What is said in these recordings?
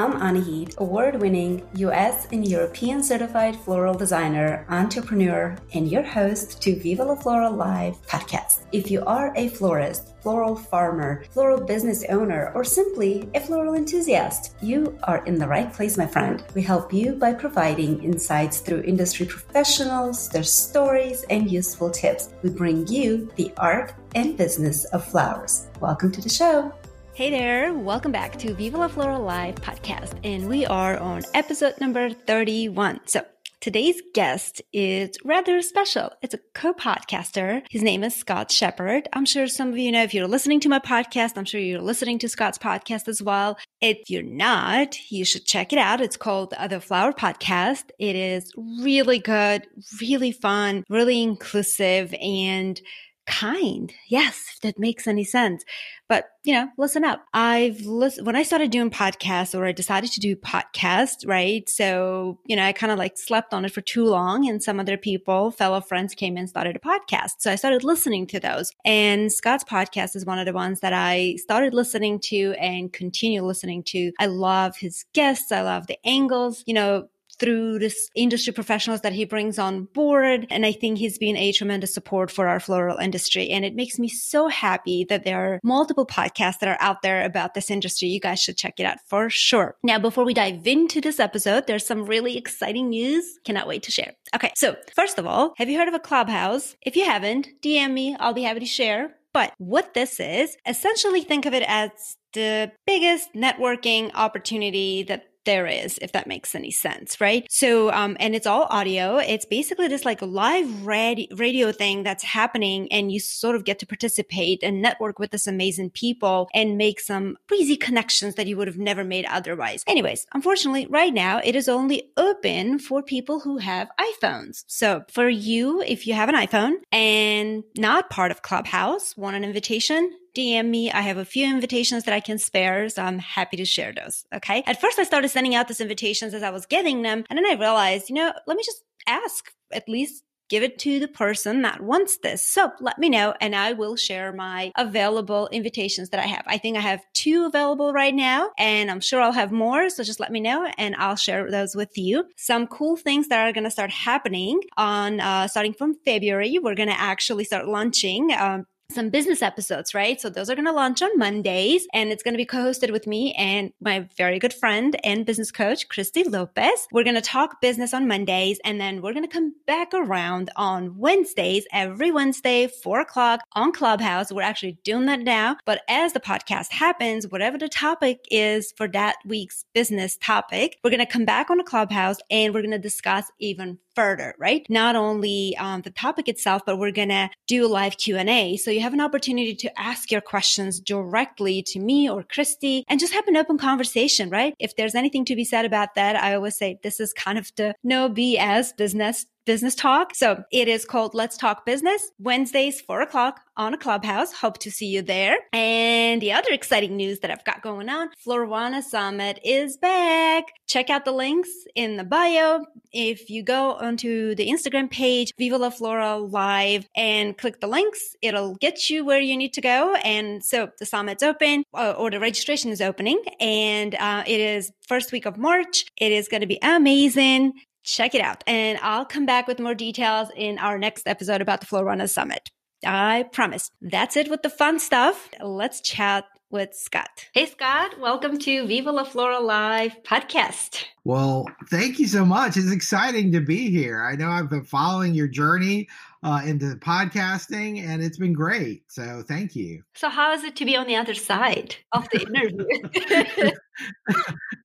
I'm Anahit, award winning US and European certified floral designer, entrepreneur, and your host to Viva la Flora Live podcast. If you are a florist, floral farmer, floral business owner, or simply a floral enthusiast, you are in the right place, my friend. We help you by providing insights through industry professionals, their stories, and useful tips. We bring you the art and business of flowers. Welcome to the show. Hey there, welcome back to Viva La Flora Live podcast, and we are on episode number 31. So, today's guest is rather special. It's a co podcaster. His name is Scott Shepherd. I'm sure some of you know if you're listening to my podcast, I'm sure you're listening to Scott's podcast as well. If you're not, you should check it out. It's called The Flower Podcast. It is really good, really fun, really inclusive, and kind. Yes, if that makes any sense. But, you know, listen up. I've listened when I started doing podcasts or I decided to do podcasts, right? So, you know, I kind of like slept on it for too long and some other people, fellow friends came and started a podcast. So I started listening to those. And Scott's podcast is one of the ones that I started listening to and continue listening to. I love his guests. I love the angles. You know, through this industry professionals that he brings on board. And I think he's been a tremendous support for our floral industry. And it makes me so happy that there are multiple podcasts that are out there about this industry. You guys should check it out for sure. Now, before we dive into this episode, there's some really exciting news. Cannot wait to share. Okay. So first of all, have you heard of a clubhouse? If you haven't, DM me. I'll be happy to share. But what this is, essentially think of it as the biggest networking opportunity that there is, if that makes any sense, right? So, um, and it's all audio. It's basically this like live radio, thing that's happening and you sort of get to participate and network with this amazing people and make some crazy connections that you would have never made otherwise. Anyways, unfortunately, right now it is only open for people who have iPhones. So for you, if you have an iPhone and not part of Clubhouse, want an invitation, DM me. I have a few invitations that I can spare, so I'm happy to share those. Okay. At first, I started sending out these invitations as I was getting them, and then I realized, you know, let me just ask at least give it to the person that wants this. So let me know and I will share my available invitations that I have. I think I have two available right now and I'm sure I'll have more. So just let me know and I'll share those with you. Some cool things that are going to start happening on, uh, starting from February. We're going to actually start launching, um, some business episodes, right? So those are going to launch on Mondays and it's going to be co-hosted with me and my very good friend and business coach, Christy Lopez. We're going to talk business on Mondays and then we're going to come back around on Wednesdays, every Wednesday, four o'clock on Clubhouse. We're actually doing that now. But as the podcast happens, whatever the topic is for that week's business topic, we're going to come back on a Clubhouse and we're going to discuss even further, right? Not only um, the topic itself, but we're going to do live Q&A. So you have an opportunity to ask your questions directly to me or Christy and just have an open conversation, right? If there's anything to be said about that, I always say this is kind of the no BS business business talk. So it is called Let's Talk Business Wednesdays, four o'clock on a clubhouse. Hope to see you there. And the other exciting news that I've got going on, Florwana Summit is back. Check out the links in the bio. If you go onto the Instagram page, Viva La Flora Live and click the links, it'll get you where you need to go. And so the summit's open uh, or the registration is opening and uh, it is first week of March. It is going to be amazing check it out. And I'll come back with more details in our next episode about the Florwana Summit. I promise. That's it with the fun stuff. Let's chat with Scott. Hey, Scott. Welcome to Viva La Flora Live podcast. Well, thank you so much. It's exciting to be here. I know I've been following your journey uh, into podcasting, and it's been great. So thank you. So, how is it to be on the other side of the interview?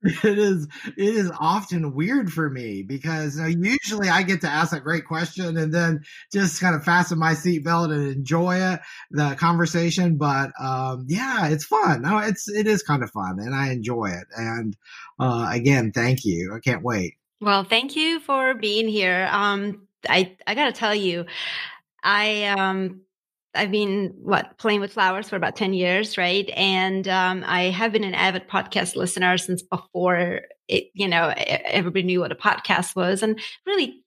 it is. It is often weird for me because you know, usually I get to ask a great question and then just kind of fasten my seatbelt and enjoy it, the conversation. But um, yeah, it's fun. No, it's it is kind of fun, and I enjoy it. And uh, again, thank you. I can't wait. Well, thank you for being here. Um, I I gotta tell you, I um I've been what playing with flowers for about 10 years, right? And um, I have been an avid podcast listener since before it, you know, everybody knew what a podcast was. And really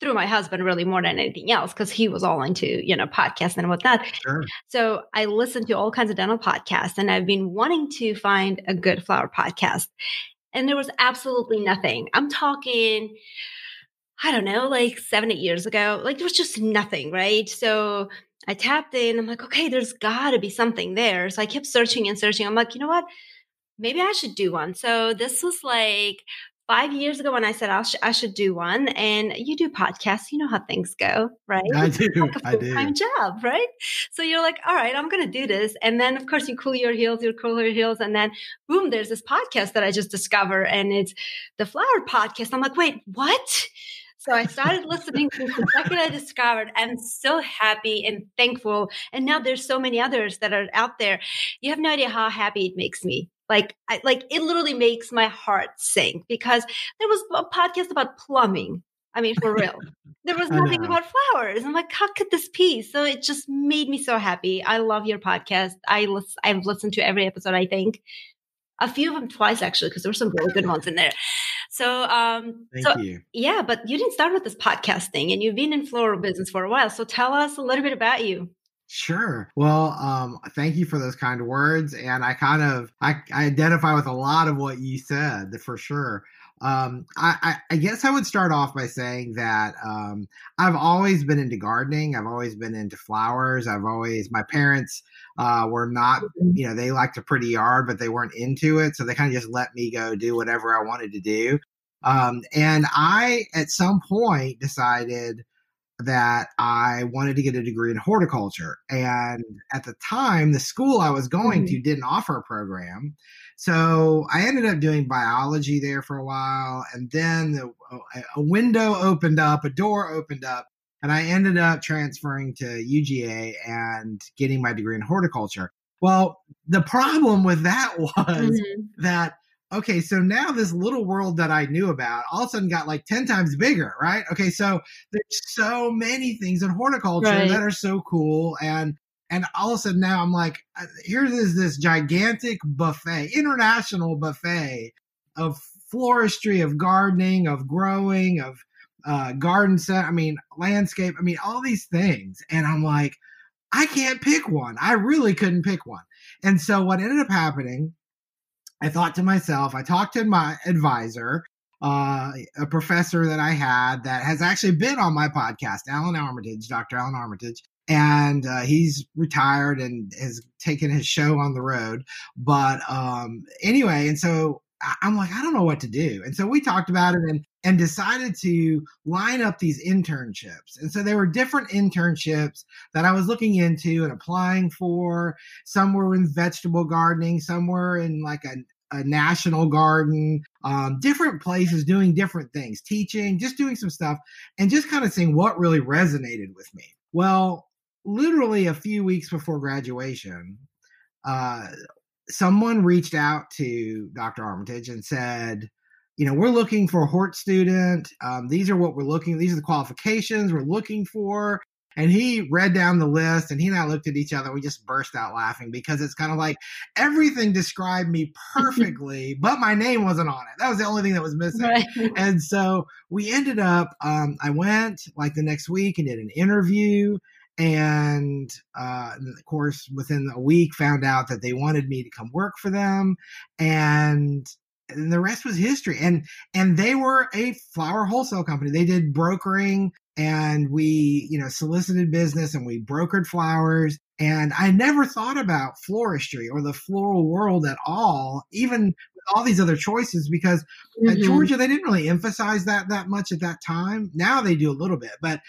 through my husband, really more than anything else, because he was all into, you know, podcasts and whatnot. Sure. So I listened to all kinds of dental podcasts and I've been wanting to find a good flower podcast. and there was absolutely nothing. I'm talking, I don't know, like seven, eight years ago. Like there was just nothing, right? So I tapped in. I'm like, okay, there's got to be something there. So I kept searching and searching. I'm like, you know what? Maybe I should do one. So this was like five years ago when I said I, sh- I should do one. And you do podcasts, you know how things go, right? I do. Like a I do. full-time job, right? So you're like, all right, I'm going to do this. And then, of course, you cool your heels, you cool your heels. And then, boom, there's this podcast that I just discovered. And it's the Flower Podcast. I'm like, wait, what? So I started listening to the second I discovered. I'm so happy and thankful. And now there's so many others that are out there. You have no idea how happy it makes me. Like, I, like it literally makes my heart sing because there was a podcast about plumbing. I mean, for real. There was nothing about flowers. I'm like, how could this be? So it just made me so happy. I love your podcast. I listen, I've listened to every episode, I think. A few of them twice actually, because there were some really good ones in there. So, um, Thank so you. yeah, but you didn't start with this podcast thing, and you've been in floral business for a while. So tell us a little bit about you. Sure. Well, um, thank you for those kind words, and I kind of I, I identify with a lot of what you said for sure. Um, I, I, I guess I would start off by saying that um, I've always been into gardening. I've always been into flowers. I've always my parents uh, were not, you know, they liked a pretty yard, but they weren't into it, so they kind of just let me go do whatever I wanted to do. Um, and I, at some point, decided that I wanted to get a degree in horticulture. And at the time, the school I was going Mhm. to didn't offer a program. So I ended up doing biology there for a while. And then the, a, window opened up, a door opened up, and I ended up transferring to UGA and getting my degree in horticulture. Well, the problem with that was Mhm. that okay so now this little world that i knew about all of a sudden got like 10 times bigger right? Okay so there's so many things in horticulture Right. that are so cool and and all of a sudden now i'm like uh, here is this gigantic buffet international buffet of floristry of gardening of growing of uh garden set i mean landscape i mean all these things and i'm like i can't pick one. I really couldn't pick one. And so what ended up happening I thought to myself, I talked to my advisor, uh, a professor that I had that has actually been on my podcast, Allan Armitage, Dr. Allan Armitage. And uh, he's retired and has taken his show on the road. But um, anyway, and so I'm like, I don't know what to do. And so we talked about it and, and decided to line up these internships. And so there were different internships that I was looking into and applying for. Some were in vegetable gardening, some were in like a, a national garden, um, different places doing different things, teaching, just doing some stuff, and just kind of seeing what really resonated with me. Well, literally a few weeks before graduation, uh, someone reached out to Dr. Armitage and said, you know, we're looking for a Hort student. Um, these are what we're looking. These are the qualifications we're looking for. And he read down the list, and he and I looked at each other. We just burst out laughing because it's kind of like everything described me perfectly, but my name wasn't on it. That was the only thing that was missing. Right. And so we ended up. Um, I went like the next week and did an interview, and uh, and of course, within a week, found out that they wanted me to come work for them, and and the rest was history. And and they were a flower wholesale company. They did brokering, and we you know solicited business, and we brokered flowers. And I never thought about floristry or the floral world at all, even with all these other choices, because at Mhm. Georgia they didn't really emphasize that that much at that time. Now they do a little bit, but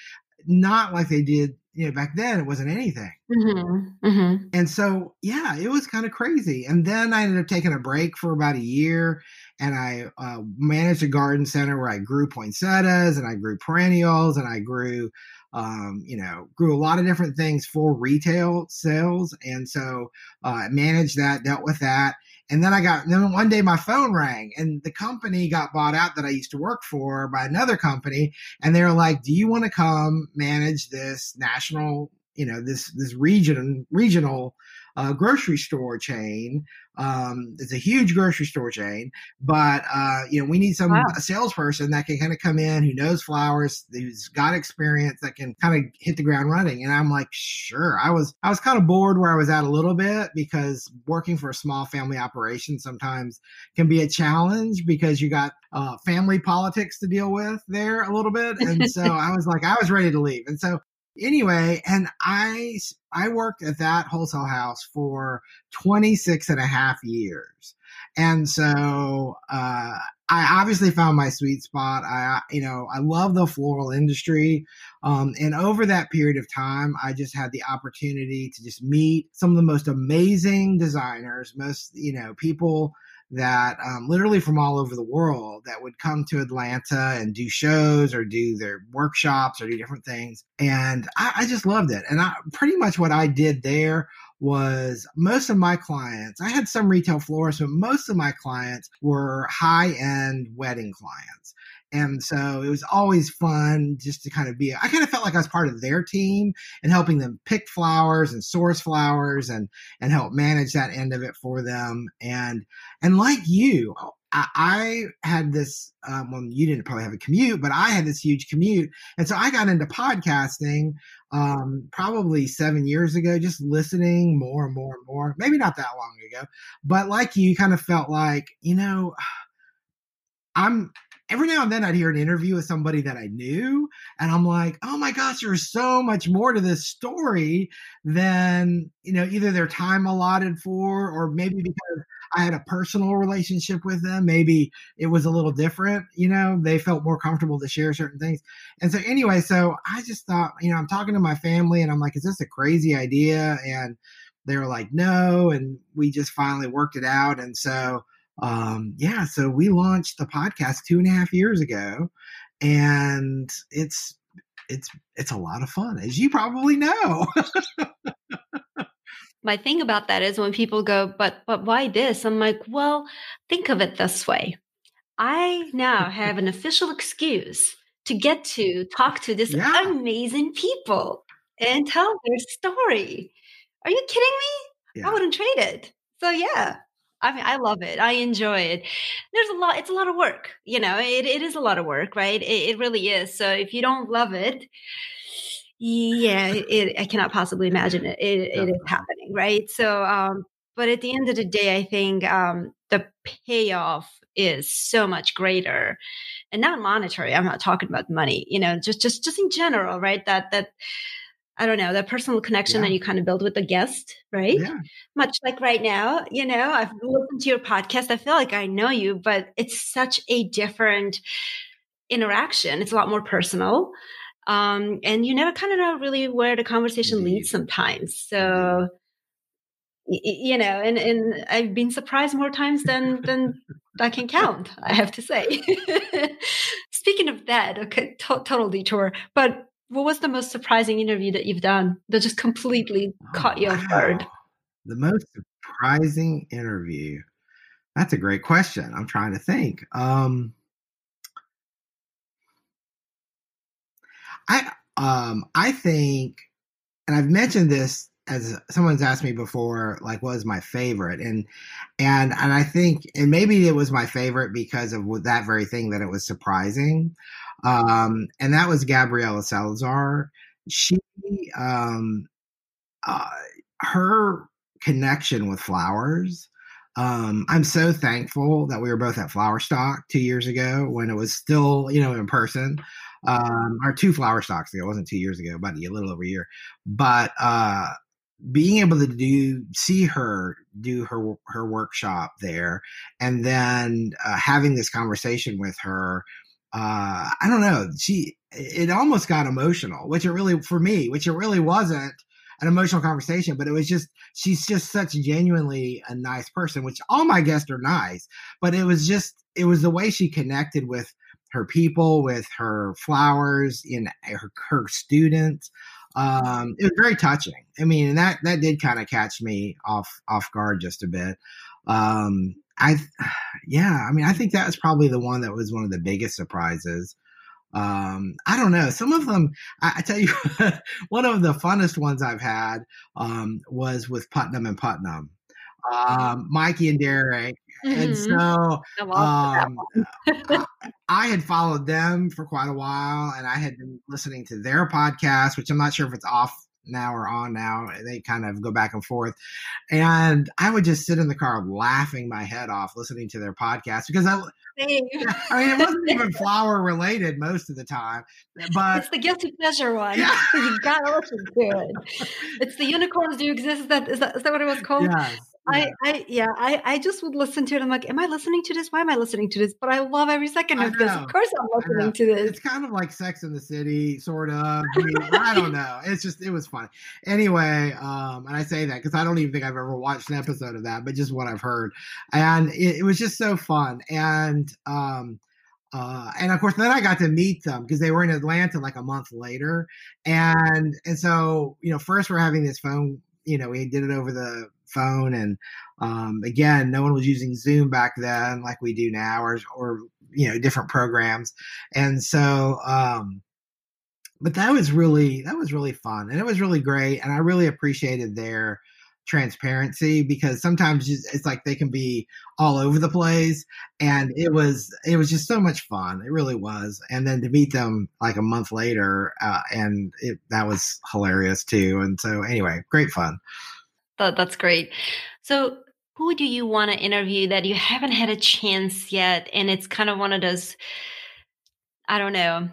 not like they did you know back then. It wasn't anything. Mhm. Mhm. And so, yeah, it was kind of crazy. And then I ended up taking a break for about a year and I uh, managed a garden center where I grew poinsettias and I grew perennials and I grew, um, you know, grew a lot of different things for retail sales. And so uh, managed that, dealt with that. And then I got, then one day my phone rang and the company got bought out that I used to work for by another company. And they were like, do you want to come manage this national you know this this region regional uh, grocery store chain Um, it's a huge grocery store chain, but uh, you know, we need some wow. salesperson that can kind of come in who knows flowers, who's got experience, that can kind of hit the ground running. And I'm like, sure. I was I was kind of bored where I was at a little bit because working for a small family operation sometimes can be a challenge because you got uh, family politics to deal with there a little bit. And so I was like, I was ready to leave. And so anyway, and I I worked at that wholesale house for 26 and a half years. And so uh, I obviously found my sweet spot. I, you know, I love the floral industry. Um, and over that period of time, I just had the opportunity to just meet some of the most amazing designers, most, you know, people that um, literally from all over the world that would come to Atlanta and do shows or do their workshops or do different things. And I, I just loved it. And I pretty much what I did there was most of my clients, I had some retail florists, but most of my clients were high end wedding clients. And so it was always fun just to kind of be, I kind of felt like I was part of their team and helping them pick flowers and source flowers and, and help manage that end of it for them. And, and like you, I, I had this, um, well, you didn't probably have a commute, but I had this huge commute. And so I got into podcasting, um, probably seven years ago, just listening more and more and more, maybe not that long ago, but like you kind of felt like, you know, I'm every now and then I'd hear an interview with somebody that I knew, and I'm like, oh my gosh, there's so much more to this story than you know either their time allotted for, or maybe because I had a personal relationship with them, maybe it was a little different. You know, they felt more comfortable to share certain things, and so anyway, so I just thought, you know, I'm talking to my family, and I'm like, is this a crazy idea? And they were like, no, and we just finally worked it out, and so um, yeah, so we launched the podcast two and a half years ago, and it's it's it's a lot of fun, as you probably know. My thing about that is when people go, but but why this? I'm like, well, think of it this way. I now have an official excuse to get to talk to this yeah. amazing people and tell their story. Are you kidding me? Yeah. I wouldn't trade it. So yeah, I mean, I love it. I enjoy it. There's a lot. It's a lot of work. You know, it, it is a lot of work, right? It, it really is. So if you don't love it, yeah, it, I cannot possibly imagine it. It, it is happening, right? So, um, but at the end of the day, I think um, the payoff is so much greater, and not monetary. I'm not talking about money. You know, just just just in general, right? That that I don't know, that personal connection yeah. that you kind of build with the guest, right? Yeah. Much like right now, you know, I've listened to your podcast. I feel like I know you, but it's such a different interaction. It's a lot more personal. Um, and you never kind of know really where the conversation leads sometimes. So, you know, and, and I've been surprised more times than, than I can count, I have to say. Speaking of that, okay, to- total detour, but what was the most surprising interview that you've done that just completely oh, caught you off guard? The most surprising interview. That's a great question. I'm trying to think. Um, I um I think, and I've mentioned this as someone's asked me before, like what was my favorite, and and and I think, and maybe it was my favorite because of that very thing that it was surprising. Um, and that was Gabriela Salazar. She, um, uh, her connection with flowers. Um, I'm so thankful that we were both at Flowerstock two years ago when it was still, you know, in person. Um, or two Flowerstocks ago. It wasn't two years ago, but a little over a year. But uh, being able to do see her do her her workshop there, and then uh, having this conversation with her uh, I don't know. She, it almost got emotional, which it really, for me, which it really wasn't an emotional conversation, but it was just, she's just such genuinely a nice person, which all my guests are nice, but it was just, it was the way she connected with her people, with her flowers, in her, her students. Um, it was very touching. I mean, that, that did kind of catch me off, off guard just a bit. Um, I, yeah, I mean, I think that was probably the one that was one of the biggest surprises. Um, I don't know. Some of them, I, I tell you, one of the funnest ones I've had um, was with Putnam and Putnam. um, Mikey and Darroch. Mm-hmm. And so um, I had followed them for quite a while and I had been listening to their podcast, which I'm not sure if it's off now or on now. They kind of go back and forth. And I would just sit in the car laughing my head off listening to their podcast because I, I mean, it wasn't even flower related most of the time, but it's the guilty pleasure one. Yeah. you gotta listen to it. It's the unicorns do exist. Is that is that is that what it was called? Yes. I, I, yeah, I, I just would listen to it. I'm like, am I listening to this? Why am I listening to this? But I love every second of this. Of course, I'm listening to this. It's kind of like Sex in the City, sort of. I, mean, I don't know. It's just, it was funny. Anyway, um, and I say that because I don't even think I've ever watched an episode of that, but just what I've heard, and it, it was just so fun. And um, uh, and of course, then I got to meet them because they were in Atlanta like a month later, and and so you know, first we're having this phone. You know, we did it over the phone. And um, again, no one was using Zoom back then like we do now, or or you know different programs. And so, um, but that was really that was really fun, and it was really great, and I really appreciated their transparency because sometimes it's like they can be all over the place and it was it was just so much fun it really was and then to meet them like a month later uh, and it that was hilarious too and so anyway great fun that, that's great. So, who do you want to interview that you haven't had a chance yet? And it's kind of one of those, I don't know,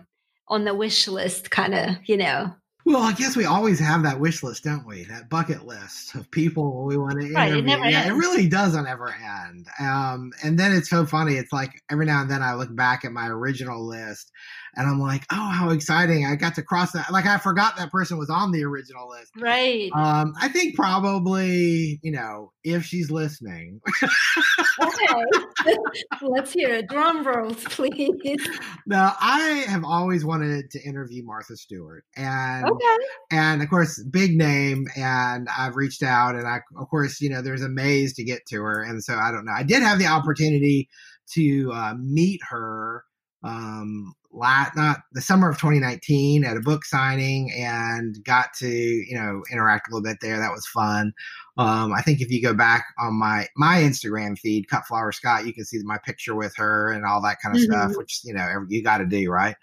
on the wish list, kind of, you know, well, I guess we always have that wish list, don't we? That bucket list of people we want to interview. Right, it yeah, ends. it really doesn't ever end. Um, and then it's so funny. It's like every now and then I look back at my original list and I'm like, oh, how exciting! I got to cross that. Like I forgot that person was on the original list. Right. Um, I think probably, you know, if she's listening. okay. Let's hear it. Drum rolls, please. Now, I have always wanted to interview Martha Stewart, and okay. and of course, big name, and I've reached out, and I, of course, you know, there's a maze to get to her, and so I don't know. I did have the opportunity to uh, meet her um, lat, not the summer of 2019 at a book signing and got to, you know, interact a little bit there. That was fun. Um, I think if you go back on my, my Instagram feed, Cut Flower Scott, you can see my picture with her and all that kind of mm-hmm. stuff, which, you know, you got to do, right?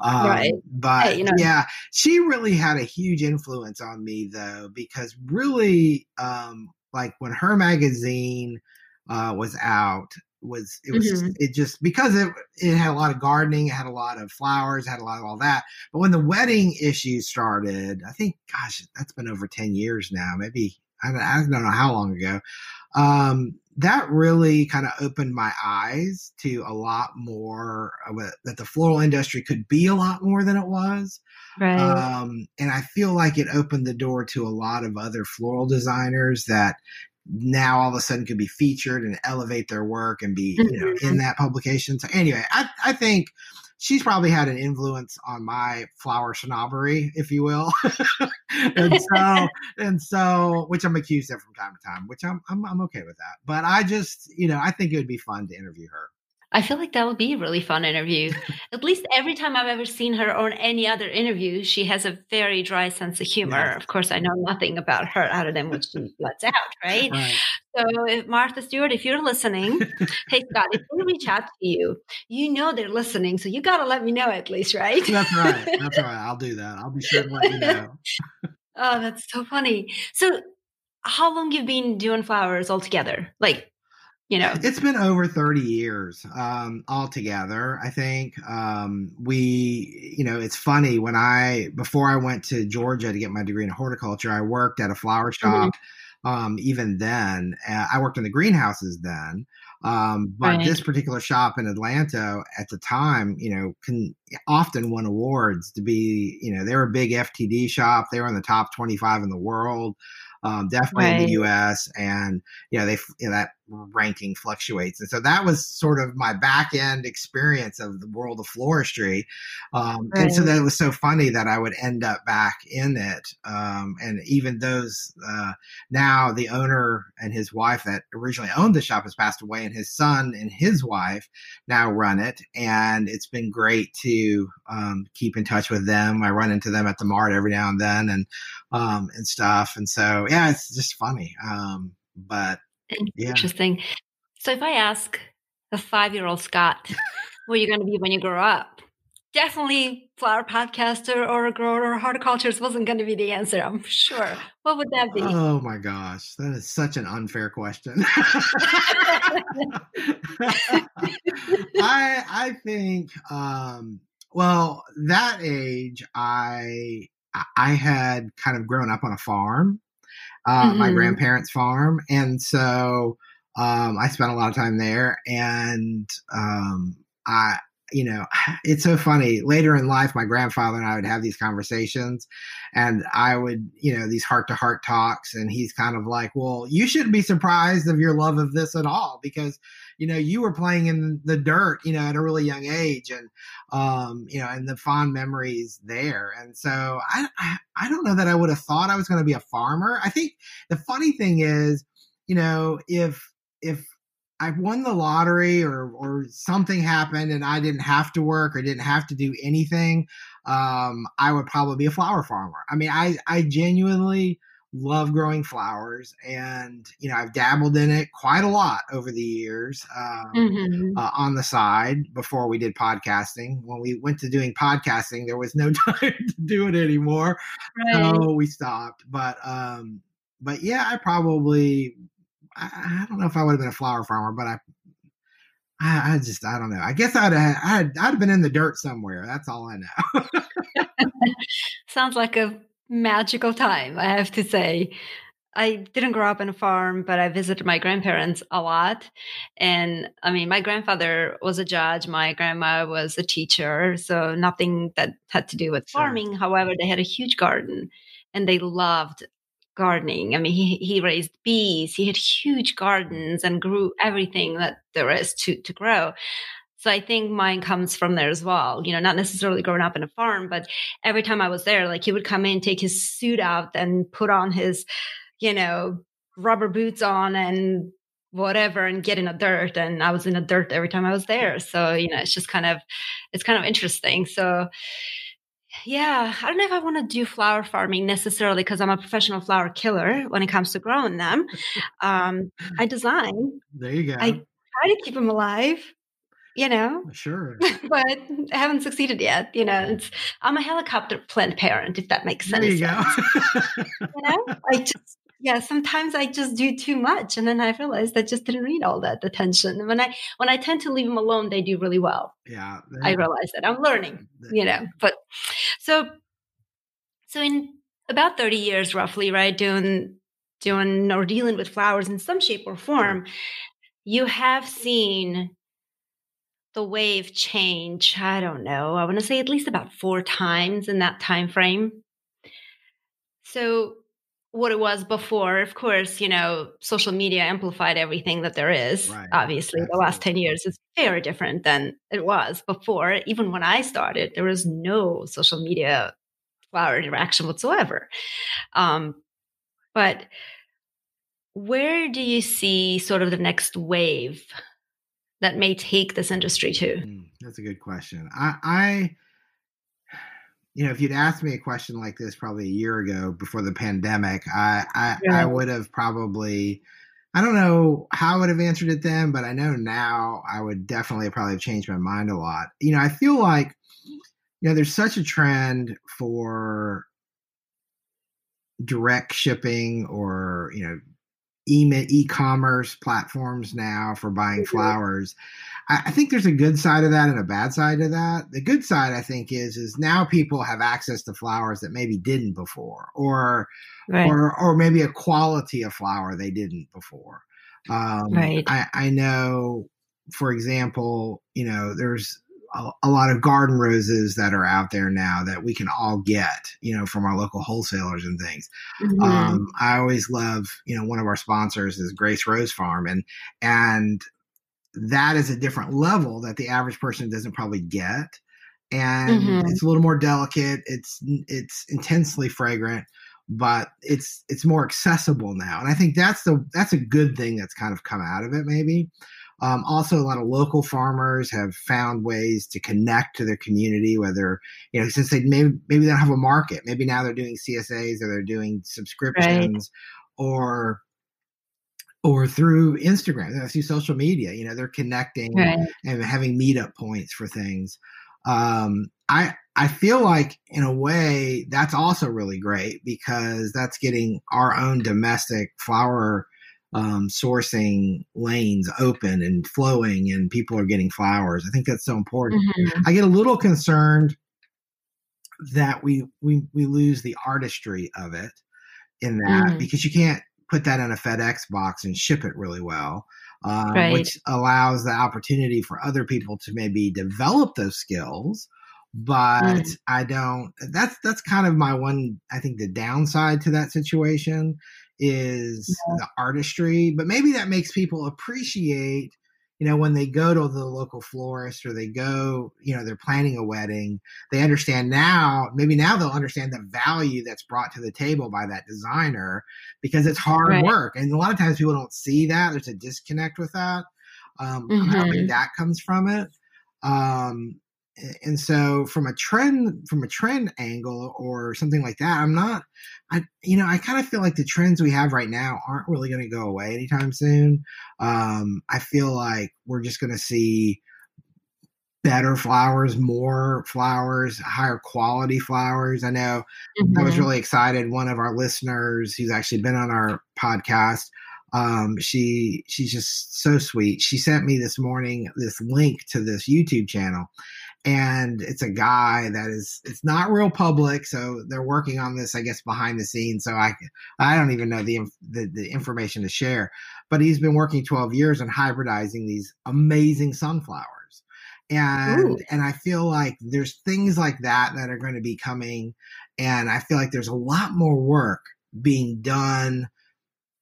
Um, right. But hey, you know. yeah, she really had a huge influence on me though, because really, um, like when her magazine, uh, was out, was it was mm-hmm. it just because it it had a lot of gardening, it had a lot of flowers, had a lot of all that. But when the wedding issue started, I think, gosh, that's been over ten years now. Maybe I don't, I don't know how long ago. Um, that really kind of opened my eyes to a lot more that the floral industry could be a lot more than it was. Right. Um, and I feel like it opened the door to a lot of other floral designers that now all of a sudden could be featured and elevate their work and be you know in mm-hmm. that publication. So anyway, I I think she's probably had an influence on my flower snobbery, if you will. and so and so which I'm accused of from time to time, which I'm, I'm I'm okay with that. But I just, you know, I think it would be fun to interview her. I feel like that would be a really fun interview. At least every time I've ever seen her or any other interview, she has a very dry sense of humor. Yeah. Of course, I know nothing about her other than what she lets out, right? right. So, if Martha Stewart, if you're listening, hey Scott, if they reach out to you, you know they're listening, so you got to let me know at least, right? That's right. That's right. I'll do that. I'll be sure to let you know. oh, that's so funny. So, how long you've been doing flowers altogether? Like you know it's been over 30 years um altogether i think um we you know it's funny when i before i went to georgia to get my degree in horticulture i worked at a flower mm-hmm. shop mm-hmm. um even then uh, i worked in the greenhouses then um, but right. this particular shop in Atlanta at the time, you know, can often won awards to be, you know, they were a big FTD shop. They were in the top 25 in the world um, definitely right. in the U.S. And you know, they you know, that ranking fluctuates, and so that was sort of my back end experience of the world of floristry. Um, right. And so that was so funny that I would end up back in it. Um, and even those uh, now, the owner and his wife that originally owned the shop has passed away, and his son and his wife now run it, and it's been great to um, keep in touch with them. I run into them at the mart every now and then, and um, and stuff. And so, yeah, it's just funny. Um, but Interesting. Yeah. So if I ask a five year old Scott, what are you going to be when you grow up? Definitely flower podcaster or a grower or horticulturist wasn't going to be the answer, I'm sure. What would that be? Oh my gosh, that is such an unfair question. I I think um well, that age I I had kind of grown up on a farm, uh, mm-hmm. my grandparents' farm, and so um, I spent a lot of time there. And um, I, you know, it's so funny. Later in life, my grandfather and I would have these conversations, and I would, you know, these heart to heart talks. And he's kind of like, Well, you shouldn't be surprised of your love of this at all because, you know, you were playing in the dirt, you know, at a really young age. And, um, you know, and the fond memories there. And so I, I don't know that I would have thought I was going to be a farmer. I think the funny thing is, you know, if, if I won the lottery or or something happened and I didn't have to work or didn't have to do anything, um, I would probably be a flower farmer. I mean, I I genuinely love growing flowers and you know i've dabbled in it quite a lot over the years um, mm-hmm. uh, on the side before we did podcasting when we went to doing podcasting there was no time to do it anymore right. so we stopped but um but yeah i probably I, I don't know if I would have been a flower farmer, but I, I, I just, I don't know. I guess I'd have, I'd, I'd have been in the dirt somewhere. That's all I know. Sounds like a magical time, I have to say. I didn't grow up in a farm, but I visited my grandparents a lot. And I mean, my grandfather was a judge, my grandma was a teacher, so nothing that had to do with farming. Sure. However, they had a huge garden and they loved gardening. I mean, he, he raised bees, he had huge gardens and grew everything that there is to, to grow. So I think mine comes from there as well. You know, not necessarily growing up in a farm, but every time I was there, like he would come in, take his suit out and put on his, you know, rubber boots on and whatever and get in the dirt. And I was in the dirt every time I was there. So, you know, it's just kind of, it's kind of interesting. So, yeah, I don't know if I want to do flower farming necessarily because I'm a professional flower killer when it comes to growing them. Um, I design. There you go. I try to keep them alive, you know. Sure. but I haven't succeeded yet. You know, it's, I'm a helicopter plant parent, if that makes sense. There you go. you know, I just yeah sometimes i just do too much and then i realize i just didn't need all that attention and when i when i tend to leave them alone they do really well yeah i realize that i'm learning you know but so so in about 30 years roughly right doing doing or dealing with flowers in some shape or form you have seen the wave change i don't know i want to say at least about four times in that time frame so what it was before. Of course, you know, social media amplified everything that there is. Right. Obviously, Absolutely. the last 10 years is very different than it was before. Even when I started, there was no social media flower interaction whatsoever. Um, but where do you see sort of the next wave that may take this industry to? Mm, that's a good question. I, I you know, if you'd asked me a question like this probably a year ago before the pandemic, I I, yeah. I would have probably I don't know how I would have answered it then, but I know now I would definitely probably have changed my mind a lot. You know, I feel like you know there's such a trend for direct shipping or you know e-commerce platforms now for buying mm-hmm. flowers I, I think there's a good side of that and a bad side of that. The good side, I think, is is now people have access to flowers that maybe didn't before, or right. or or maybe a quality of flower they didn't before. Um, right. I, I know, for example, you know, there's a, a, lot of garden roses that are out there now that we can all get, you know, from our local wholesalers and things. Mm-hmm. Um, I always love, you know, one of our sponsors is Grace Rose Farm, and and that is a different level that the average person doesn't probably get and mm-hmm. it's a little more delicate it's it's intensely fragrant but it's it's more accessible now and i think that's the that's a good thing that's kind of come out of it maybe um, also a lot of local farmers have found ways to connect to their community whether you know since they maybe maybe they don't have a market maybe now they're doing csas or they're doing subscriptions right. or or through Instagram, through social media. You know, they're connecting right. and having meetup points for things. Um, I I feel like in a way that's also really great because that's getting our own domestic flower um, sourcing lanes open and flowing, and people are getting flowers. I think that's so important. Mm-hmm. I get a little concerned that we we we lose the artistry of it in that mm. because you can't put that in a FedEx box and ship it really well, uh, right. which allows the opportunity for other people to maybe develop those skills. But mm. I don't. That's that's kind of my one. I think the downside to that situation is yeah. the artistry. But maybe that makes people appreciate you know, when they go to the local florist or they go, you know, they're planning a wedding, they understand now, maybe now they'll understand the value that's brought to the table by that designer because it's hard right. work. And a lot of times people don't see that. There's a disconnect with that. Um, mm-hmm. I'm hoping that comes from it. Um, and so from a trend from a trend angle or something like that i'm not i you know i kind of feel like the trends we have right now aren't really going to go away anytime soon um i feel like we're just going to see better flowers more flowers higher quality flowers i know mm-hmm. i was mm-hmm. really excited one of our listeners who's actually been on our podcast um, she she's just so sweet. She sent me this morning this link to this YouTube channel, and it's a guy that is it's not real public so they're working on this i guess behind the scenes so i i don't even know the the, the information to share but he's been working 12 years on hybridizing these amazing sunflowers and Ooh. and i feel like there's things like that that are going to be coming and i feel like there's a lot more work being done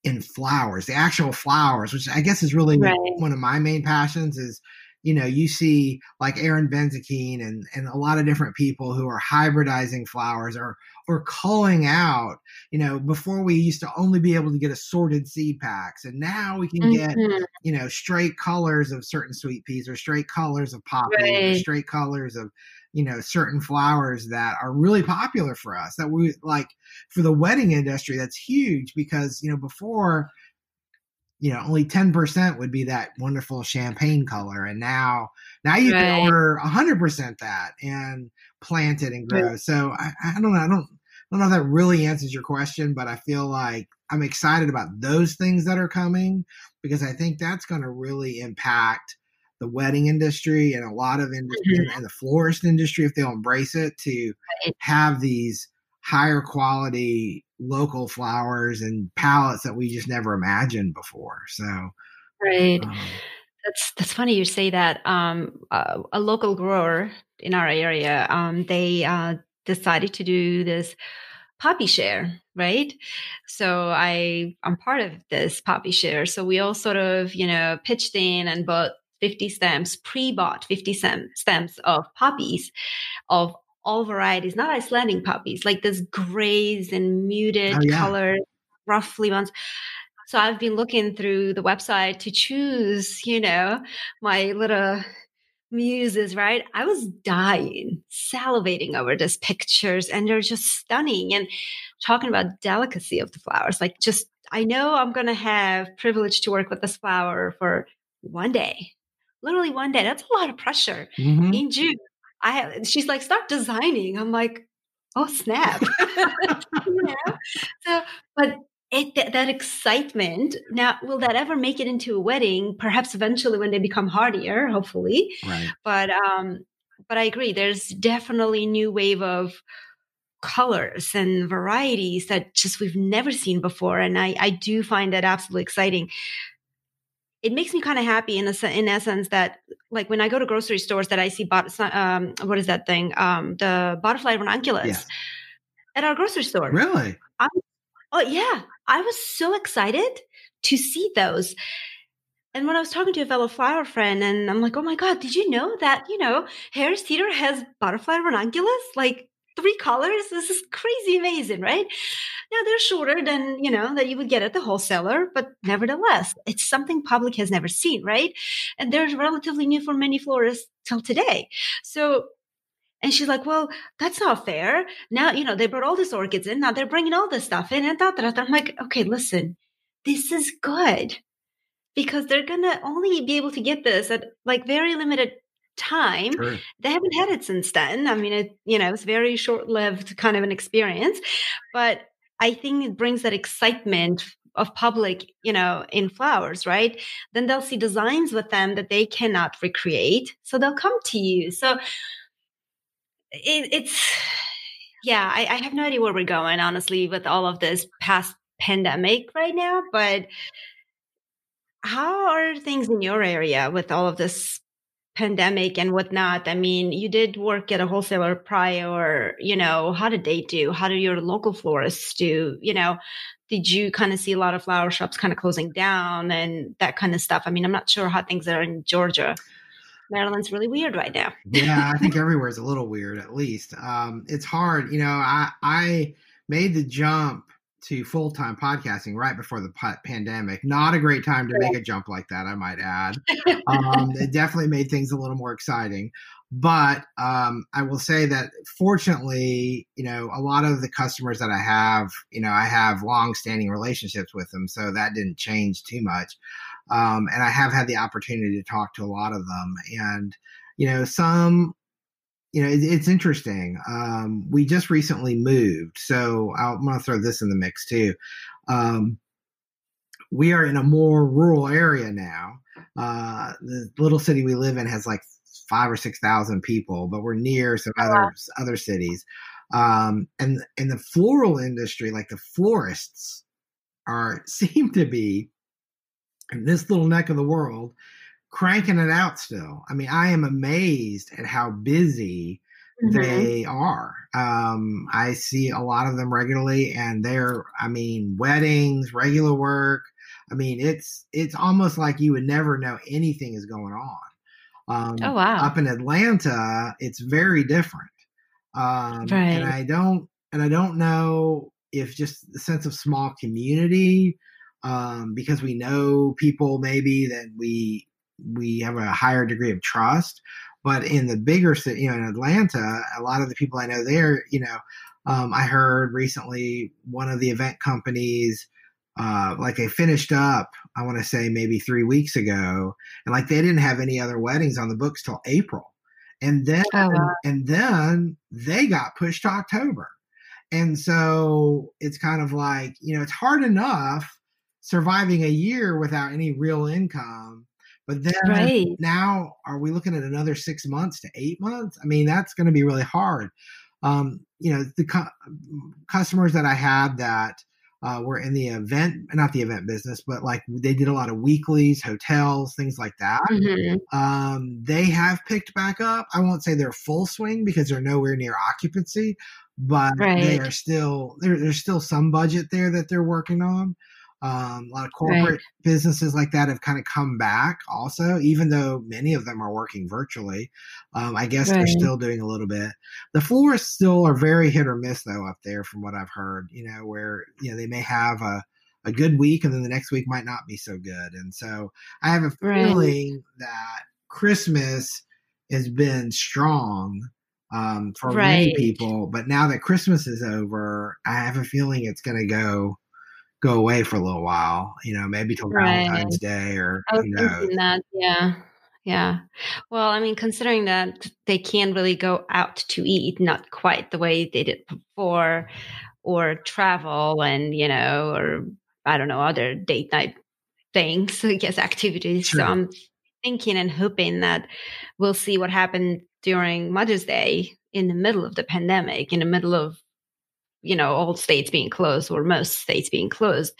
in flowers the actual flowers which i guess is really right. one of my main passions is you know, you see like Erin Benzakein and, and a lot of different people who are hybridizing flowers or or culling out. You know, before we used to only be able to get assorted seed packs, and now we can mm-hmm. get you know straight colors of certain sweet peas or straight colors of poppy right. or straight colors of you know certain flowers that are really popular for us that we like for the wedding industry that's huge because you know before you know only 10% would be that wonderful champagne color and now now you right. can order 100% that and plant it and grow so I, I don't know i don't I don't know if that really answers your question, but I feel like I'm excited about those things that are coming because I think that's going to really impact the wedding industry and a lot of industry mm-hmm. and the florist industry if they'll embrace it to have these higher quality local flowers and palettes that we just never imagined before. So, right. Um, that's that's funny you say that. Um, uh, a local grower in our area, um, they uh, decided to do this poppy share, right? So I I'm part of this poppy share. So we all sort of you know pitched in and bought 50 stems, pre-bought 50 stems of poppies of all varieties, not Icelandic poppies, like this grays and muted oh, yeah. colors, roughly ones. So I've been looking through the website to choose, you know, my little muses, right? I was dying, salivating over these pictures, and they're just stunning. And talking about delicacy of the flowers, like just I know I'm gonna have privilege to work with this flower for one day, literally one day. That's a lot of pressure mm-hmm. in June. I have, she's like, start designing. I'm like, oh snap. you know? So, but it, that, that excitement now will that ever make it into a wedding perhaps eventually when they become hardier hopefully right. but um but i agree there's definitely a new wave of colors and varieties that just we've never seen before and i i do find that absolutely exciting it makes me kind of happy in a in essence that like when I go to grocery stores that I see bot, um, what is that thing um, the butterfly ranunculus yeah. at our grocery store. Really? I'm, oh yeah, I was so excited to see those. And when I was talking to a fellow flower friend, and I'm like, "Oh my god, did you know that you know Harris Teeter has butterfly ranunculus? Like three colors. This is crazy amazing, right? Now they're shorter than, you know, that you would get at the wholesaler, but nevertheless, it's something public has never seen, right? And they're relatively new for many florists till today. So and she's like, well, that's not fair. Now, you know, they brought all these orchids in. Now they're bringing all this stuff in. And da, da. I'm like, okay, listen, this is good. because they're gonna only be able to get this at like very limited time. Sure. They haven't had it since then. I mean, it you know it's very short lived kind of an experience, but I think it brings that excitement of public, you know, in flowers, right? Then they'll see designs with them that they cannot recreate, so they'll come to you. So it, it's yeah, I, I have no idea where we're going, honestly, with all of this past pandemic right now, but how are things in your area with all of this pandemic and whatnot? I mean, you did work at a wholesaler prior, you know, how did they do? How did your local florists do? You know, did you kind of see a lot of flower shops kind of closing down and that kind of stuff? I mean, I'm not sure how things are in Georgia. Maryland's really weird right now. yeah, I think everywhere is a little weird at least. Um, it's hard. You know, I I made the jump to full time podcasting right before the pandemic. Not a great time to make a jump like that, I might add. Um, it definitely made things a little more exciting. But um, I will say that fortunately, you know, a lot of the customers that I have, you know, I have long standing relationships with them. So that didn't change too much. Um, and I have had the opportunity to talk to a lot of them. And, you know, some you know, it, it's interesting. Um, we just recently moved, so i am going to throw this in the mix too. Um, we are in a more rural area now. Uh, the little city we live in has like five or six thousand people, but we're near some other other cities. Um, and in the floral industry, like the florists are seem to be in this little neck of the world cranking it out still. I mean, I am amazed at how busy mm-hmm. they are. Um, I see a lot of them regularly, and they're, I mean, weddings, regular work. I mean, it's it's almost like you would never know anything is going on. Um, oh wow! Up in Atlanta, it's very different, um, right. and I don't and I don't know if just the sense of small community um, because we know people maybe that we we have a higher degree of trust. But in the bigger city, you know, in Atlanta, a lot of the people I know there, you know, um, I heard recently one of the event companies, uh, like they finished up, I want to say maybe three weeks ago, and like they didn't have any other weddings on the books till April, and then oh, wow. and then they got pushed to October, and so it's kind of like you know it's hard enough surviving a year without any real income but then right. now, are we looking at another six months to eight months? I mean, that's going to be really hard. Um, you know, the cu- customers that I had that uh, were in the event, not the event business, but like they did a lot of weeklies, hotels, things like that. Mm-hmm. Um, they have picked back up. I won't say they're full swing because they're nowhere near occupancy, but right. they are still there, there's still some budget there that they're working on. Um, a lot of corporate right. businesses like that have kind of come back also, even though many of them are working virtually. Um, I guess right. they're still doing a little bit. The florists still are very hit or miss though up there from what I've heard, you know, where, you know, they may have a, a good week and then the next week might not be so good. And so I have a feeling right. that Christmas has been strong um, for many people, but now that Christmas is over, I have a feeling it's going to go go away for a little while, you know, maybe till right. Valentine's Day or I was thinking that, yeah. Yeah. Well, I mean, considering that they can't really go out to eat, not quite the way they did before, or travel and, you know, or I don't know, other date night things, I guess, activities. Sure. So I'm thinking and hoping that we'll see what happened during Mother's Day in the middle of the pandemic, in the middle of you know all states being closed or most states being closed.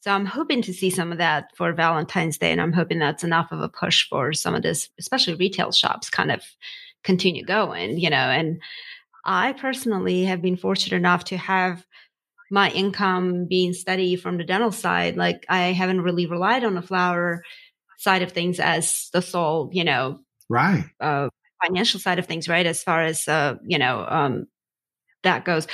So i'm hoping to see some of that for valentine's day and i'm hoping that's enough of a push for some of this especially retail shops kind of continue going you know. And i personally have been fortunate enough to have my income being steady from the dental side. Like i haven't really relied on the flower side of things as the sole you know right. uh, financial side of things right as far as uh, you know um, that goes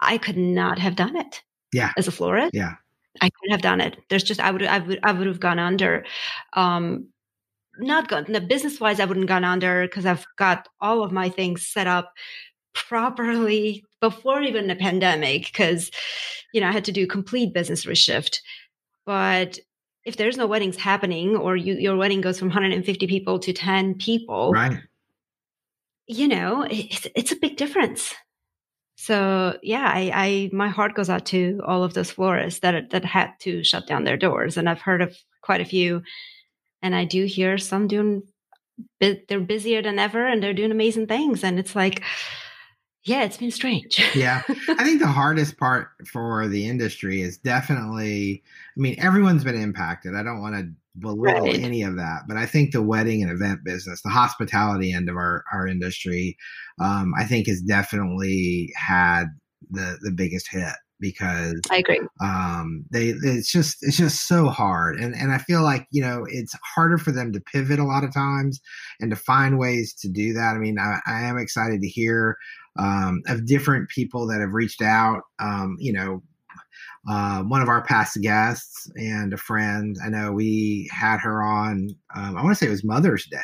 I could not have done it. Yeah. As a florist. Yeah. I couldn't have done it. There's just I would I would I would have gone under. Um not gone the business wise I wouldn't gone under because I've got all of my things set up properly before even the pandemic because you know I had to do complete business reshift. But if there's no weddings happening or you, your wedding goes from 150 people to 10 people right you know it's, it's a big difference so yeah I, I my heart goes out to all of those florists that that had to shut down their doors and i've heard of quite a few and i do hear some doing they're busier than ever and they're doing amazing things and it's like yeah it's been strange. Yeah. I think the hardest part for the industry is definitely i mean everyone's been impacted. I don't want to belittle right. any of that but i think the wedding and event business the hospitality end of our, our industry um, i think has definitely had the the biggest hit because I agree. Um, they it's just it's just so hard, and and I feel like you know it's harder for them to pivot a lot of times and to find ways to do that. I mean, I, I am excited to hear um, of different people that have reached out. Um, you know, uh, one of our past guests and a friend. I know we had her on. Um, I want to say it was Mother's Day.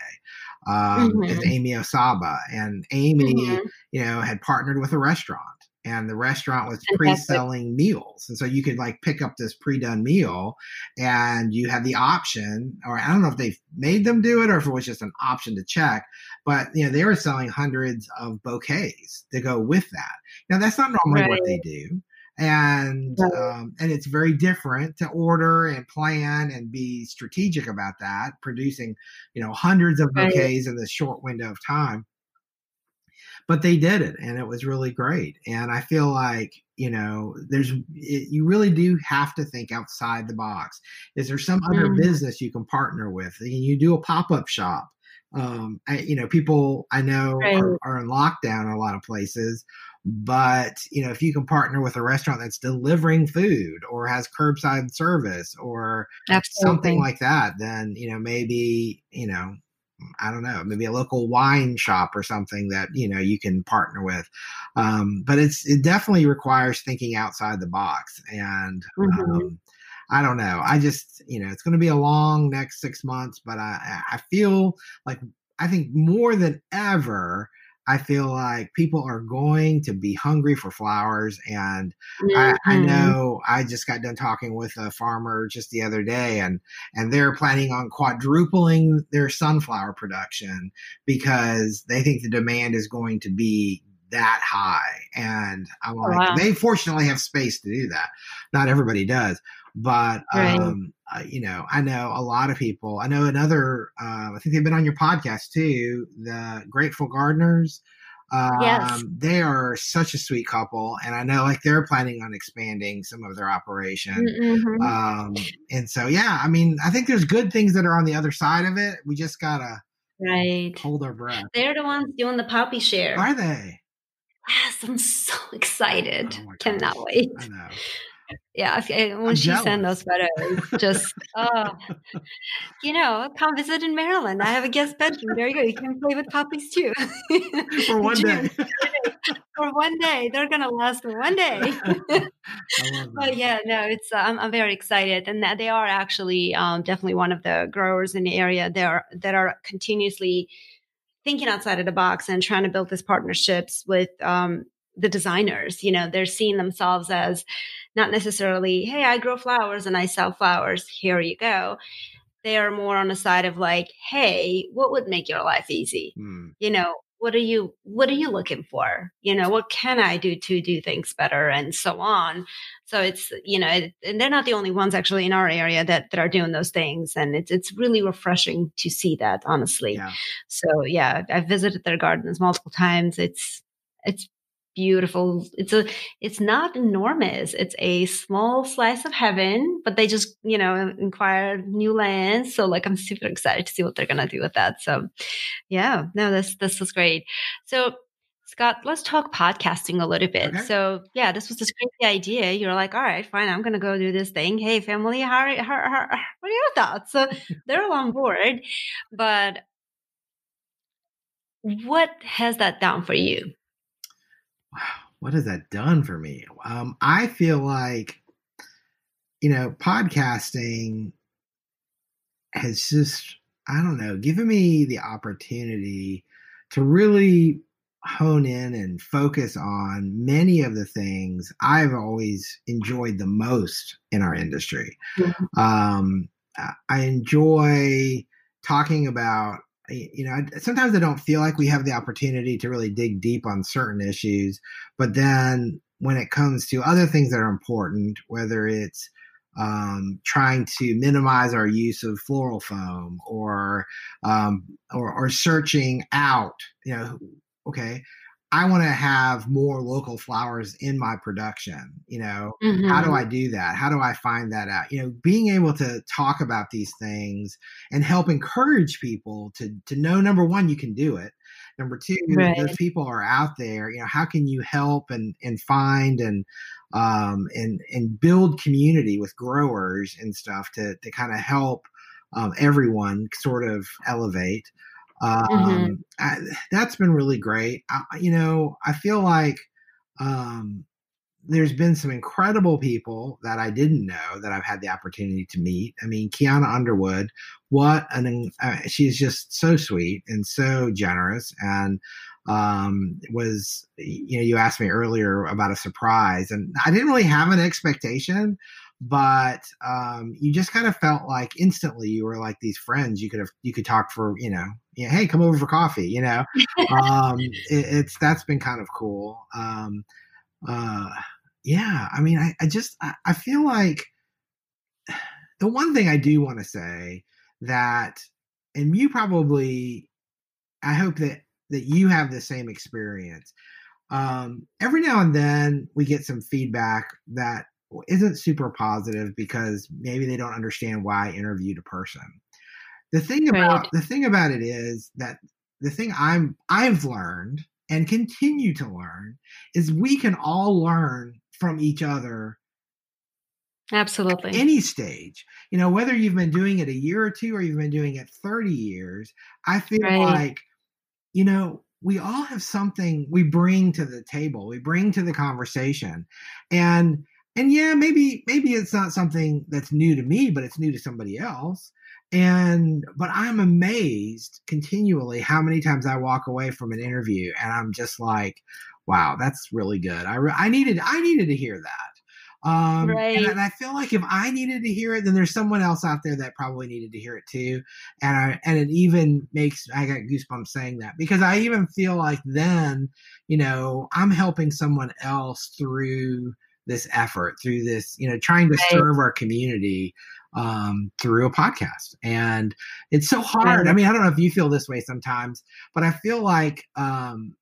Um, mm-hmm. It's Amy Osaba, and Amy, mm-hmm. you know, had partnered with a restaurant and the restaurant was pre-selling meals and so you could like pick up this pre-done meal and you had the option or i don't know if they made them do it or if it was just an option to check but you know they were selling hundreds of bouquets to go with that now that's not normally right. what they do and um, and it's very different to order and plan and be strategic about that producing you know hundreds of bouquets right. in this short window of time. But they did it and it was really great. And i feel like you know there's it, you really do have to think outside the box. Is there some other mm. business you can partner with? You do a pop-up shop um I, you know people i know right. are, are in lockdown in a lot of places but you know if you can partner with a restaurant that's delivering food or has curbside service or Absolutely. something like that then you know maybe you know I don't know, maybe a local wine shop or something that you know you can partner with. Um, but it's it definitely requires thinking outside the box, and mm-hmm. um, I don't know. I just you know it's going to be a long next six months, but I I feel like I think more than ever I feel like people are going to be hungry for flowers. And mm-hmm. I, I, mm-hmm. know I just got done talking with a farmer just the other day, and and they're planning on quadrupling their sunflower production because they think the demand is going to be that high. And I'm like, wow. they fortunately have space to do that. Not everybody does. But right. um, uh, you know, I know a lot of people. I know another. Uh, I think they've been on your podcast too. The Grateful Gardeners. Um, yes. They are such a sweet couple, and I know like they're planning on expanding some of their operation. Mm-hmm. Um, and so, yeah, I mean, I think there's good things that are on the other side of it. We just gotta right hold our breath. They're the ones doing the poppy share. Are they? Yes, I'm so excited. Oh Cannot wait. I know yeah when I'm she sent those photos just oh. You know come visit in maryland i have a guest bedroom there you go you can play with puppies too. For one day. For one day they're gonna last for one day. But yeah no it's uh, I'm, I'm, very excited and they are actually um, definitely one of the growers in the area that are that are continuously thinking outside of the box and trying to build these partnerships with um, the designers you know they're seeing themselves as not necessarily hey i grow flowers and i sell flowers. Here you go. They are more on the side of like hey what would make your life easy? Mm. you know what are you what are you looking for? You know what can i do to do things better? and so on. So it's you know it, and they're not the only ones actually in our area that that are doing those things and it's it's really refreshing to see that honestly. Yeah. so yeah i've visited their gardens multiple times. It's it's beautiful it's a it's not enormous it's a small slice of heaven but they just you know inquire new lands so like i'm super excited to see what they're gonna do with that so yeah no this this was great so Scott, let's talk podcasting a little bit. Okay. So, yeah, this was this crazy idea. You're like, all right, fine, I'm going to go do this thing. Hey, family, how, how, how, what are your thoughts? So, they're all on board. But what has that done for you? what has that done for me? Um, I feel like, you know, podcasting has just, I don't know, given me the opportunity to really hone in and focus on many of the things I've always enjoyed the most in our industry. Mm-hmm. Um, I enjoy talking about you know sometimes i don't feel like we have the opportunity to really dig deep on certain issues but then when it comes to other things that are important whether it's um, trying to minimize our use of floral foam or, um, or or searching out you know okay I want to have more local flowers in my production. You know, mm-hmm. how do mm-hmm. I do that? How do I find that out? You know, being able to talk about these things and help encourage people to to know number one, you can do it. Number two, right. those people are out there. You know, how can you help and and find and um and and build community with growers and stuff to to kind of help um, everyone sort of elevate. Mm-hmm. Um. I, that's been really great. I, you know, I feel like um, there's been some incredible people that I didn't know that I've had the opportunity to meet. I mean, Kiana Underwood, what an uh, she's just so sweet and so generous and um was you know you asked me earlier about a surprise and I didn't really have an expectation but um, you just kind of felt like instantly you were like these friends you could have you could talk for you know yeah, hey come over for coffee you know? Um, it, it's that's been kind of cool. Um, uh, yeah i mean i, I just I, I feel like the one thing i do want to say that and you probably i hope that that you have the same experience. Um, every now and then we get some feedback that isn't super positive because maybe they don't understand why I interviewed a person. The thing about right. the thing about it is that the thing I'm I've learned and continue to learn is we can all learn from each other Absolutely. any stage. You know, whether you've been doing it a year or two or you've been doing it 30 years, I feel right. like, you know, we all have something we bring to the table, we bring to the conversation. And and yeah maybe maybe it's not something that's new to me but it's new to somebody else and but i'm amazed continually how many times i walk away from an interview and i'm just like wow that's really good i, I needed i needed to hear that um, right. and, and, I feel like if I needed to hear it, then there's someone else out there that probably needed to hear it too. And I, and it even makes I got goosebumps saying that because I even feel like then, you know, I'm helping someone else through this effort through this you know trying to right. serve our community um, through a podcast and it's so hard i mean i don't know if you feel this way sometimes but i feel like um,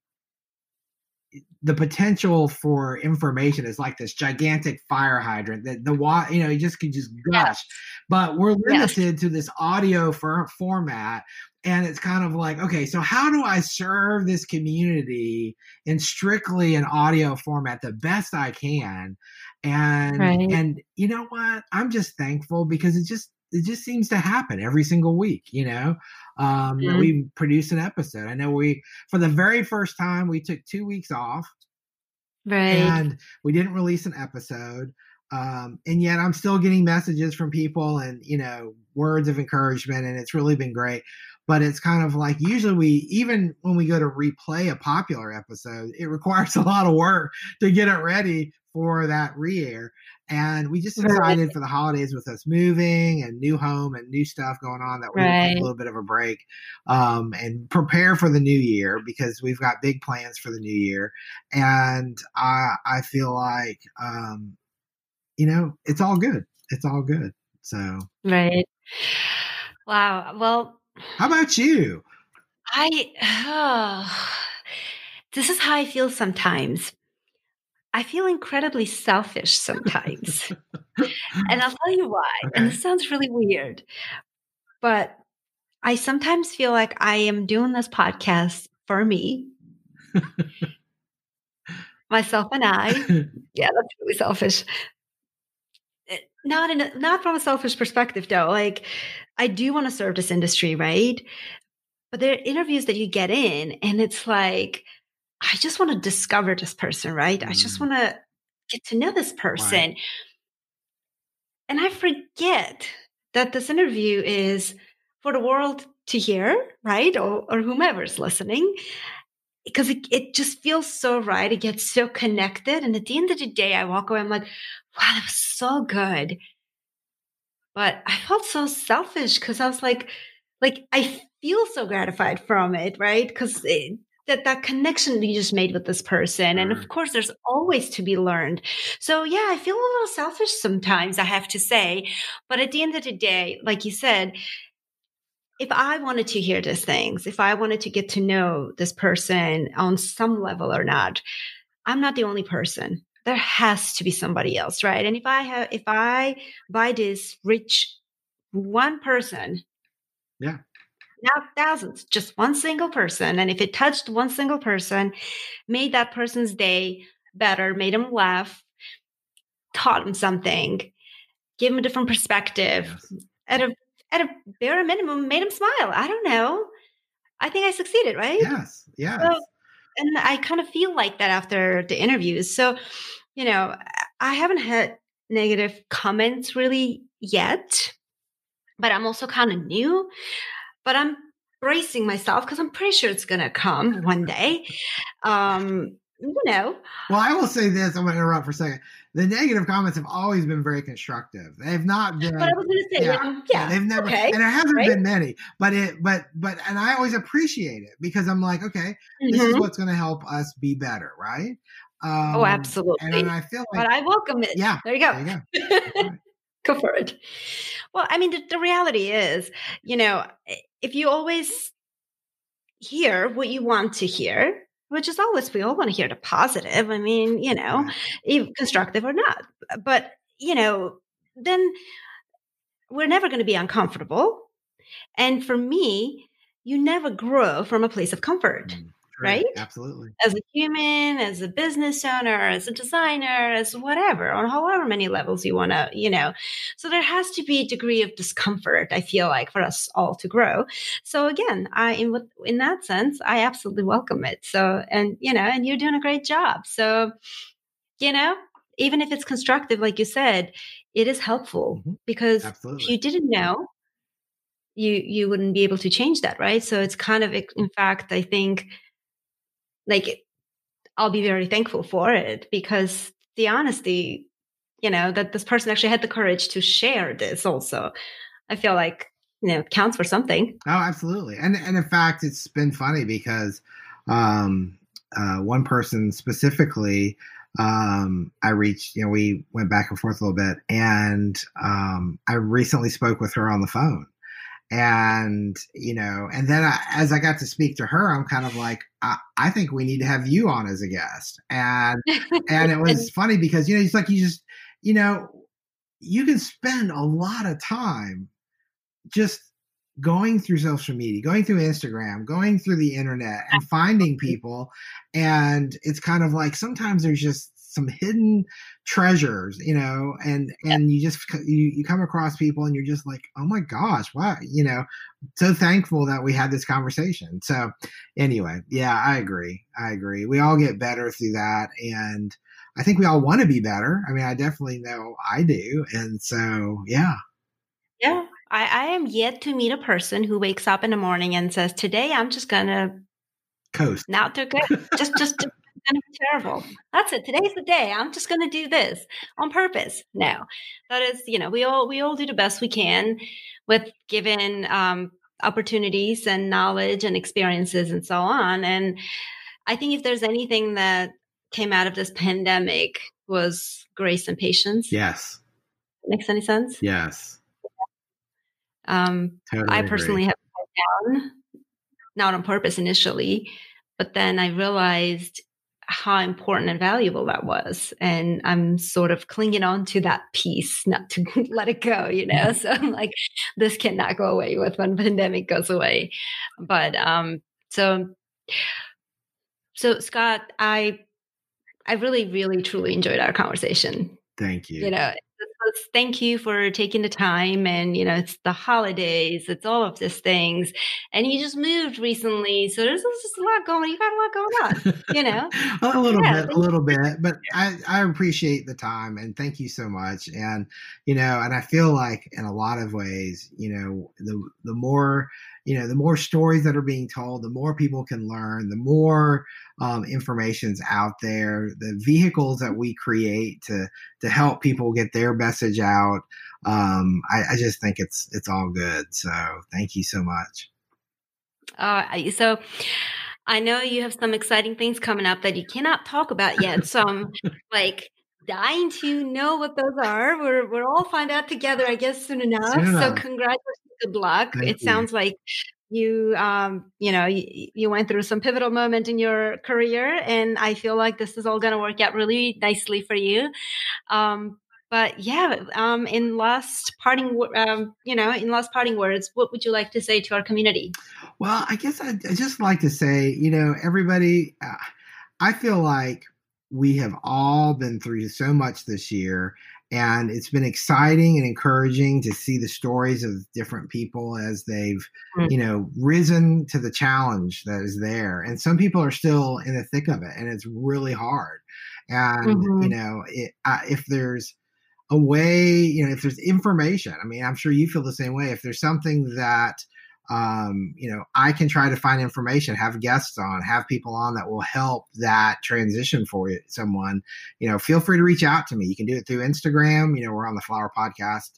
the potential for information is like this gigantic fire hydrant that the water, you know, you just can just gush. Yes. But we're limited yes. to this audio for, format. And it's kind of like, okay, so how do I serve this community in strictly an audio format the best I can? And right. and you know what? I'm just thankful because it just it just seems to happen every single week, you know. Um, mm-hmm. we produce an episode. I know we for the very first time we took two weeks off, right? And we didn't release an episode. Um, and yet I'm still getting messages from people and you know words of encouragement, and it's really been great. But it's kind of like usually we even when we go to replay a popular episode, it requires a lot of work to get it ready for that re-air. And we just decided for the holidays with us moving and new home and new stuff going on that we right. take a little bit of a break um, and prepare for the new year because we've got big plans for the new year. And I I feel like um, you know it's all good. It's all good. So right. Wow. Well, how about you? I. Oh, this is how I feel sometimes. I feel incredibly selfish sometimes. and I'll tell you why. Okay. And this sounds really weird, but I sometimes feel like I am doing this podcast for me, myself and I. Yeah, that's really selfish. Eh, not in a, not from a selfish perspective though. Like I do want to serve this industry, right? But there are interviews that you get in and it's like I just want to discover this person, right? Mm. I just mm. want to get to know this person. Right. And I forget that this interview is for the world to hear, right? Or, or whomever's listening. Because it, it just feels so right. It gets so connected. And at the end of the day, I walk away, I'm like, wow, that was so good. But I felt so selfish because I was like, like I feel so gratified from it, right? Because that that connection you just made with this person and of mm. course there's always to be learned. So yeah i feel a little selfish sometimes i have to say but at the end of the day like you said if i wanted to hear these things if i wanted to get to know this person on some level or not i'm not the only person there has to be somebody else right and if i have if i buy this rich one person yeah not thousands, just one single person. And if it touched one single person, made that person's day better, made them laugh, taught them something, gave them a different perspective, yes. at a at a bare minimum, made them smile. I don't know. I think I succeeded, right? Yes. Yes. So, and I kind of feel like that after the interviews. So, you know, I haven't had negative comments really yet, but I'm also kind of new but I'm bracing myself because I'm pretty sure it's going to come one day. Um, you know. Well, I will say this. I'm going to interrupt for a second. The negative comments have always been very constructive. They've not been. But I was going to say, yeah, yeah, yeah, they've never, okay, and there hasn't right? been many. But it, but, but, and I always appreciate it because I'm like, okay, mm-hmm. this is mm-hmm. what's going to help us be better, right? Oh, um, oh, absolutely. And I feel like, but I welcome it. Yeah, there you go. There you go. go for it. Well, I mean, the, the reality is, you know, if you always hear what you want to hear, which is always we all want to hear the positive. I mean, you know, constructive or not. But, you know, then we're never going to be uncomfortable. And for me, you never grow from a place of comfort. Mm right? Absolutely. As a human, as a business owner, as a designer, as whatever, on however many levels you want to, you know. So there has to be a degree of discomfort, I feel like, for us all to grow. So again, I in in that sense, I absolutely welcome it. So and you know, and you're doing a great job. So, you know, even if it's constructive, like you said, it is helpful mm-hmm. because absolutely. if you didn't know, you you wouldn't be able to change that right so it's kind of in fact i think like I'll be very thankful for it because the honesty, you know, that this person actually had the courage to share this also. I feel like, you know, counts for something. Oh, absolutely. And and in fact, it's been funny because um uh one person specifically um I reached, you know, we went back and forth a little bit and um I recently spoke with her on the phone and you know and then I, as i got to speak to her i'm kind of like I, I, think we need to have you on as a guest. And and it was funny because you know it's like you just you know you can spend a lot of time just going through social media going through instagram going through the internet and finding people. And it's kind of like sometimes there's just some hidden treasures, you know, and and you just you, you come across people and you're just like, oh my gosh, wow, you know, so thankful that we had this conversation. So anyway, yeah, I agree. I agree. We all get better through that, and I think we all want to be better. I mean, I definitely know I do, and so yeah, yeah. I, I am yet to meet a person who wakes up in the morning and says, "Today, I'm just gonna." Coast. Not too good. just, just, just going to be terrible. That's it. Today's the day. I'm just going to do this on purpose. No, that is, you know, we all we all do the best we can with given um, opportunities and knowledge and experiences and so on. And I think if there's anything that came out of this pandemic was grace and patience. Yes. Makes any sense? Yes. Um, totally I personally agree. have down, not on purpose initially, but then I realized how important and valuable that was. And I'm sort of clinging on to that piece, not to let it go, you know? So I'm like, this cannot go away with when pandemic goes away. But, um, so, so Scott, I, I really, really, truly enjoyed our conversation. Thank you. You know, thank you for taking the time and you know it's the holidays it's all of these things and you just moved recently so there's, just a lot going you got a lot going on you know? A little yeah, bit a little bit but I, I appreciate the time and thank you so much and you know and i feel like in a lot of ways you know the the more you know the more stories that are being told the more people can learn the more um, information's out there the vehicles that we create to to help people get their message out. Um, I, I just think it's it's all good. So thank you so much. Uh, so I know you have some exciting things coming up that you cannot talk about yet. So I'm like dying to know what those are. We're we're all find out together, I guess, soon enough. Soon enough. So congratulations, good luck. Thank it you. sounds like you um you know you, you, went through some pivotal moment in your career and i feel like this is all going to work out really nicely for you um but yeah um in last parting um you know in last parting words what would you like to say to our community well i guess i'd, I'd just like to say you know everybody uh, i feel like we have all been through so much this year and it's been exciting and encouraging to see the stories of different people as they've mm-hmm. you know risen to the challenge that is there and some people are still in the thick of it and it's really hard and mm-hmm. you know it, uh, if there's a way you know if there's information i mean i'm sure you feel the same way if there's something that um, you know, I can try to find information, have guests on, have people on that will help that transition for you, someone, you know, feel free to reach out to me. You can do it through Instagram. You know, we're on the Flower Podcast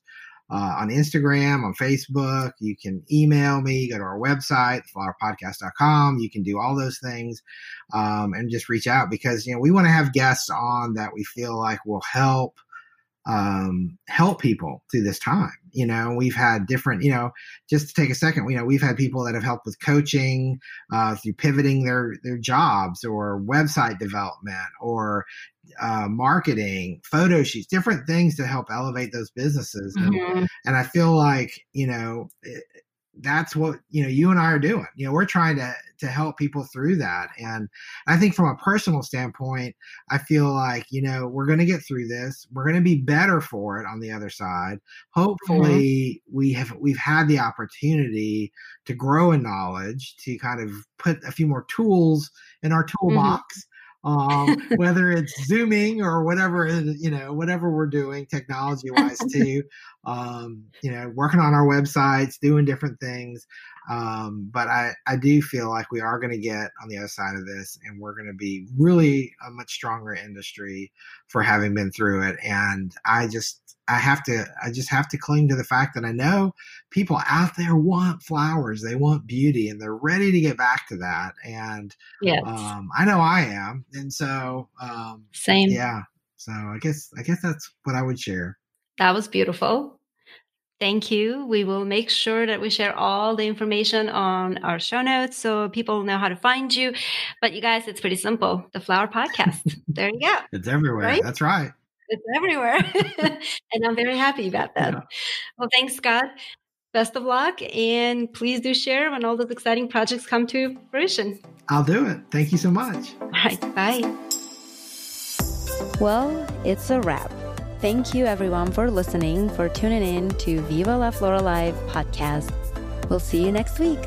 uh, on Instagram, on Facebook. You can email me, go to our website, flowerpodcast.com. You can do all those things um, and just reach out because, you know, we want to have guests on that we feel like will help um, help people through this time. You know, we've had different, you know, just to take a second, you know, we've had people that have helped with coaching, uh, through pivoting their their jobs or website development or uh, marketing, photo sheets, different things to help elevate those businesses. Mm-hmm. And, and I feel like, you know, it, that's what you know you and I are doing. You know, we're trying to to help people through that. And I think from a personal standpoint, I feel like, you know, we're going to get through this. We're going to be better for it on the other side. Hopefully mm-hmm. we have we've had the opportunity to grow in knowledge, to kind of put a few more tools in our mm-hmm. toolbox. Um, whether it's zooming or whatever you know whatever we're doing technology wise too um, you know working on our websites doing different things um, but I, I do feel like we are going to get on the other side of this and we're going to be really a much stronger industry for having been through it. And i just I have to I just have to cling to the fact that I know people out there want flowers, they want beauty, and they're ready to get back to that. And yeah, um, I know I am, and so um, same. Yeah, so I guess I guess that's what I would share. That was beautiful. Thank you. We will make sure that we share all the information on our show notes so people know how to find you. But you guys, it's pretty simple. The Flower Podcast. there you go. It's everywhere. Right? That's right. It's everywhere. and I'm very happy about that. Yeah. Well, thanks, Scott. Best of luck. And please do share when all those exciting projects come to fruition. I'll do it. Thank you so much. All right. Bye. Well, it's a wrap. Thank you, everyone, for listening, for tuning in to Viva La Flora Live podcast. We'll see you next week.